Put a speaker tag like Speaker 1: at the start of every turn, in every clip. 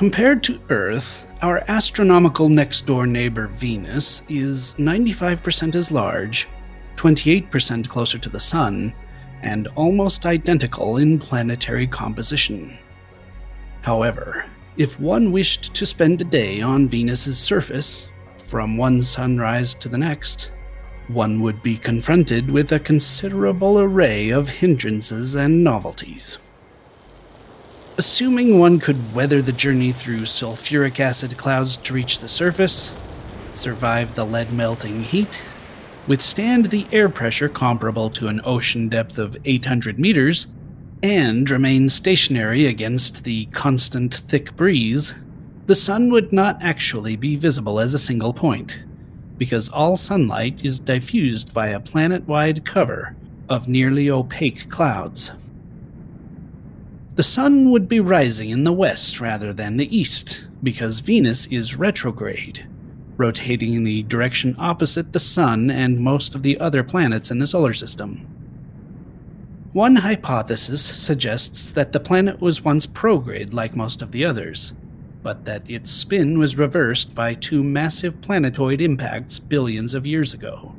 Speaker 1: Compared to Earth, our astronomical next door neighbor Venus is 95% as large, 28% closer to the Sun, and almost identical in planetary composition. However, if one wished to spend a day on Venus's surface, from one sunrise to the next, one would be confronted with a considerable array of hindrances and novelties. Assuming one could weather the journey through sulfuric acid clouds to reach the surface, survive the lead melting heat, withstand the air pressure comparable to an ocean depth of 800 meters, and remain stationary against the constant thick breeze, the sun would not actually be visible as a single point, because all sunlight is diffused by a planet wide cover of nearly opaque clouds the sun would be rising in the west rather than the east, because Venus is retrograde, rotating in the direction opposite the sun and most of the other planets in the solar system. One hypothesis suggests that the planet was once prograde like most of the others, but that its spin was reversed by two massive planetoid impacts billions of years ago.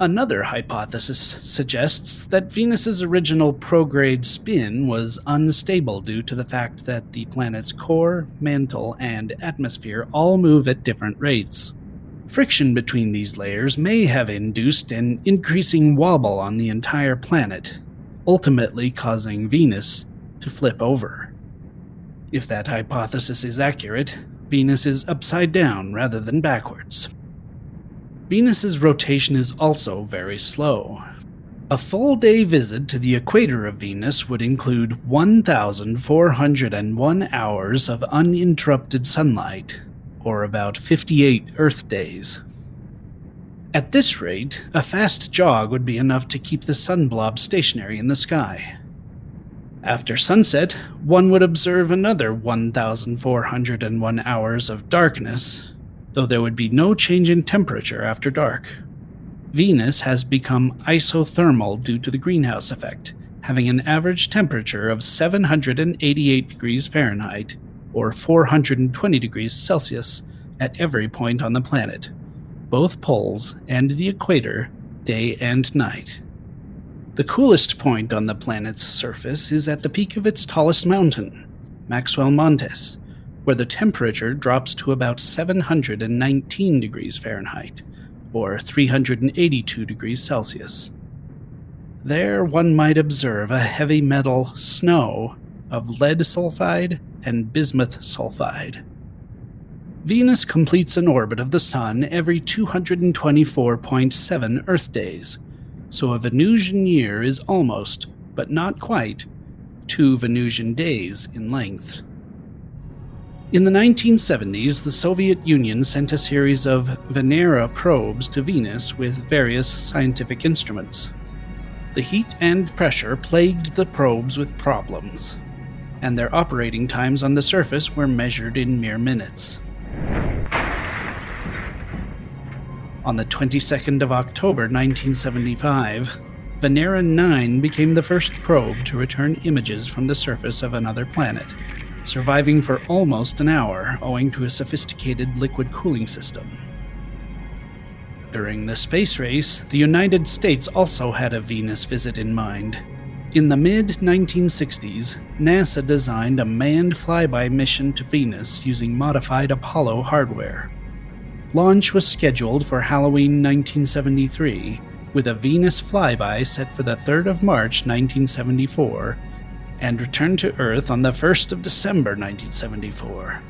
Speaker 1: Another hypothesis suggests that Venus's original prograde spin was unstable due to the fact that the planet's core, mantle, and atmosphere all move at different rates. Friction between these layers may have induced an increasing wobble on the entire planet, ultimately causing Venus to flip over. If that hypothesis is accurate, Venus is upside down rather than backwards. Venus's rotation is also very slow. A full day visit to the equator of Venus would include 1,401 hours of uninterrupted sunlight, or about 58 Earth days. At this rate, a fast jog would be enough to keep the sun blob stationary in the sky. After sunset, one would observe another 1,401 hours of darkness, though there would be no change in temperature after dark. Venus has become isothermal due to the greenhouse effect, having an average temperature of 788 degrees Fahrenheit or 420 degrees Celsius at every point on the planet, both poles and the equator, day and night. The coolest point on the planet's surface is at the peak of its tallest mountain, Maxwell Montes, where the temperature drops to about 719 degrees Fahrenheit, or 382 degrees Celsius. There one might observe a heavy metal snow of lead sulfide and bismuth sulfide. Venus completes an orbit of the Sun every 224.7 Earth days, so a Venusian year is almost, but not quite, two Venusian days in length. In the 1970s, the Soviet Union sent a series of Venera probes to Venus with various scientific instruments. The heat and pressure plagued the probes with problems, and their operating times on the surface were measured in mere minutes. On the 22nd of October 1975, Venera 9 became the first probe to return images from the surface of another planet surviving for almost an hour owing to a sophisticated liquid cooling system. During the space race, the United States also had a Venus visit in mind. In the mid 1960s, NASA designed a manned flyby mission to Venus using modified Apollo hardware. Launch was scheduled for Halloween 1973, with a Venus flyby set for the 3rd of March 1974 and returned to Earth on the 1st of December 1974.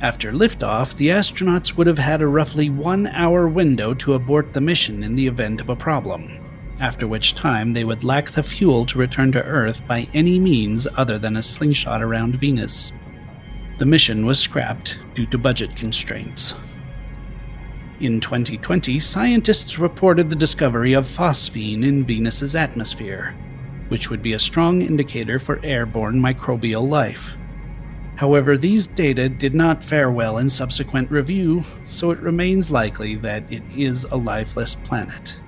Speaker 1: After liftoff, the astronauts would have had a roughly one hour window to abort the mission in the event of a problem, after which time they would lack the fuel to return to Earth by any means other than a slingshot around Venus. The mission was scrapped due to budget constraints. In 2020, scientists reported the discovery of phosphine in Venus's atmosphere, which would be a strong indicator for airborne microbial life. However, these data did not fare well in subsequent review, so it remains likely that it is a lifeless planet.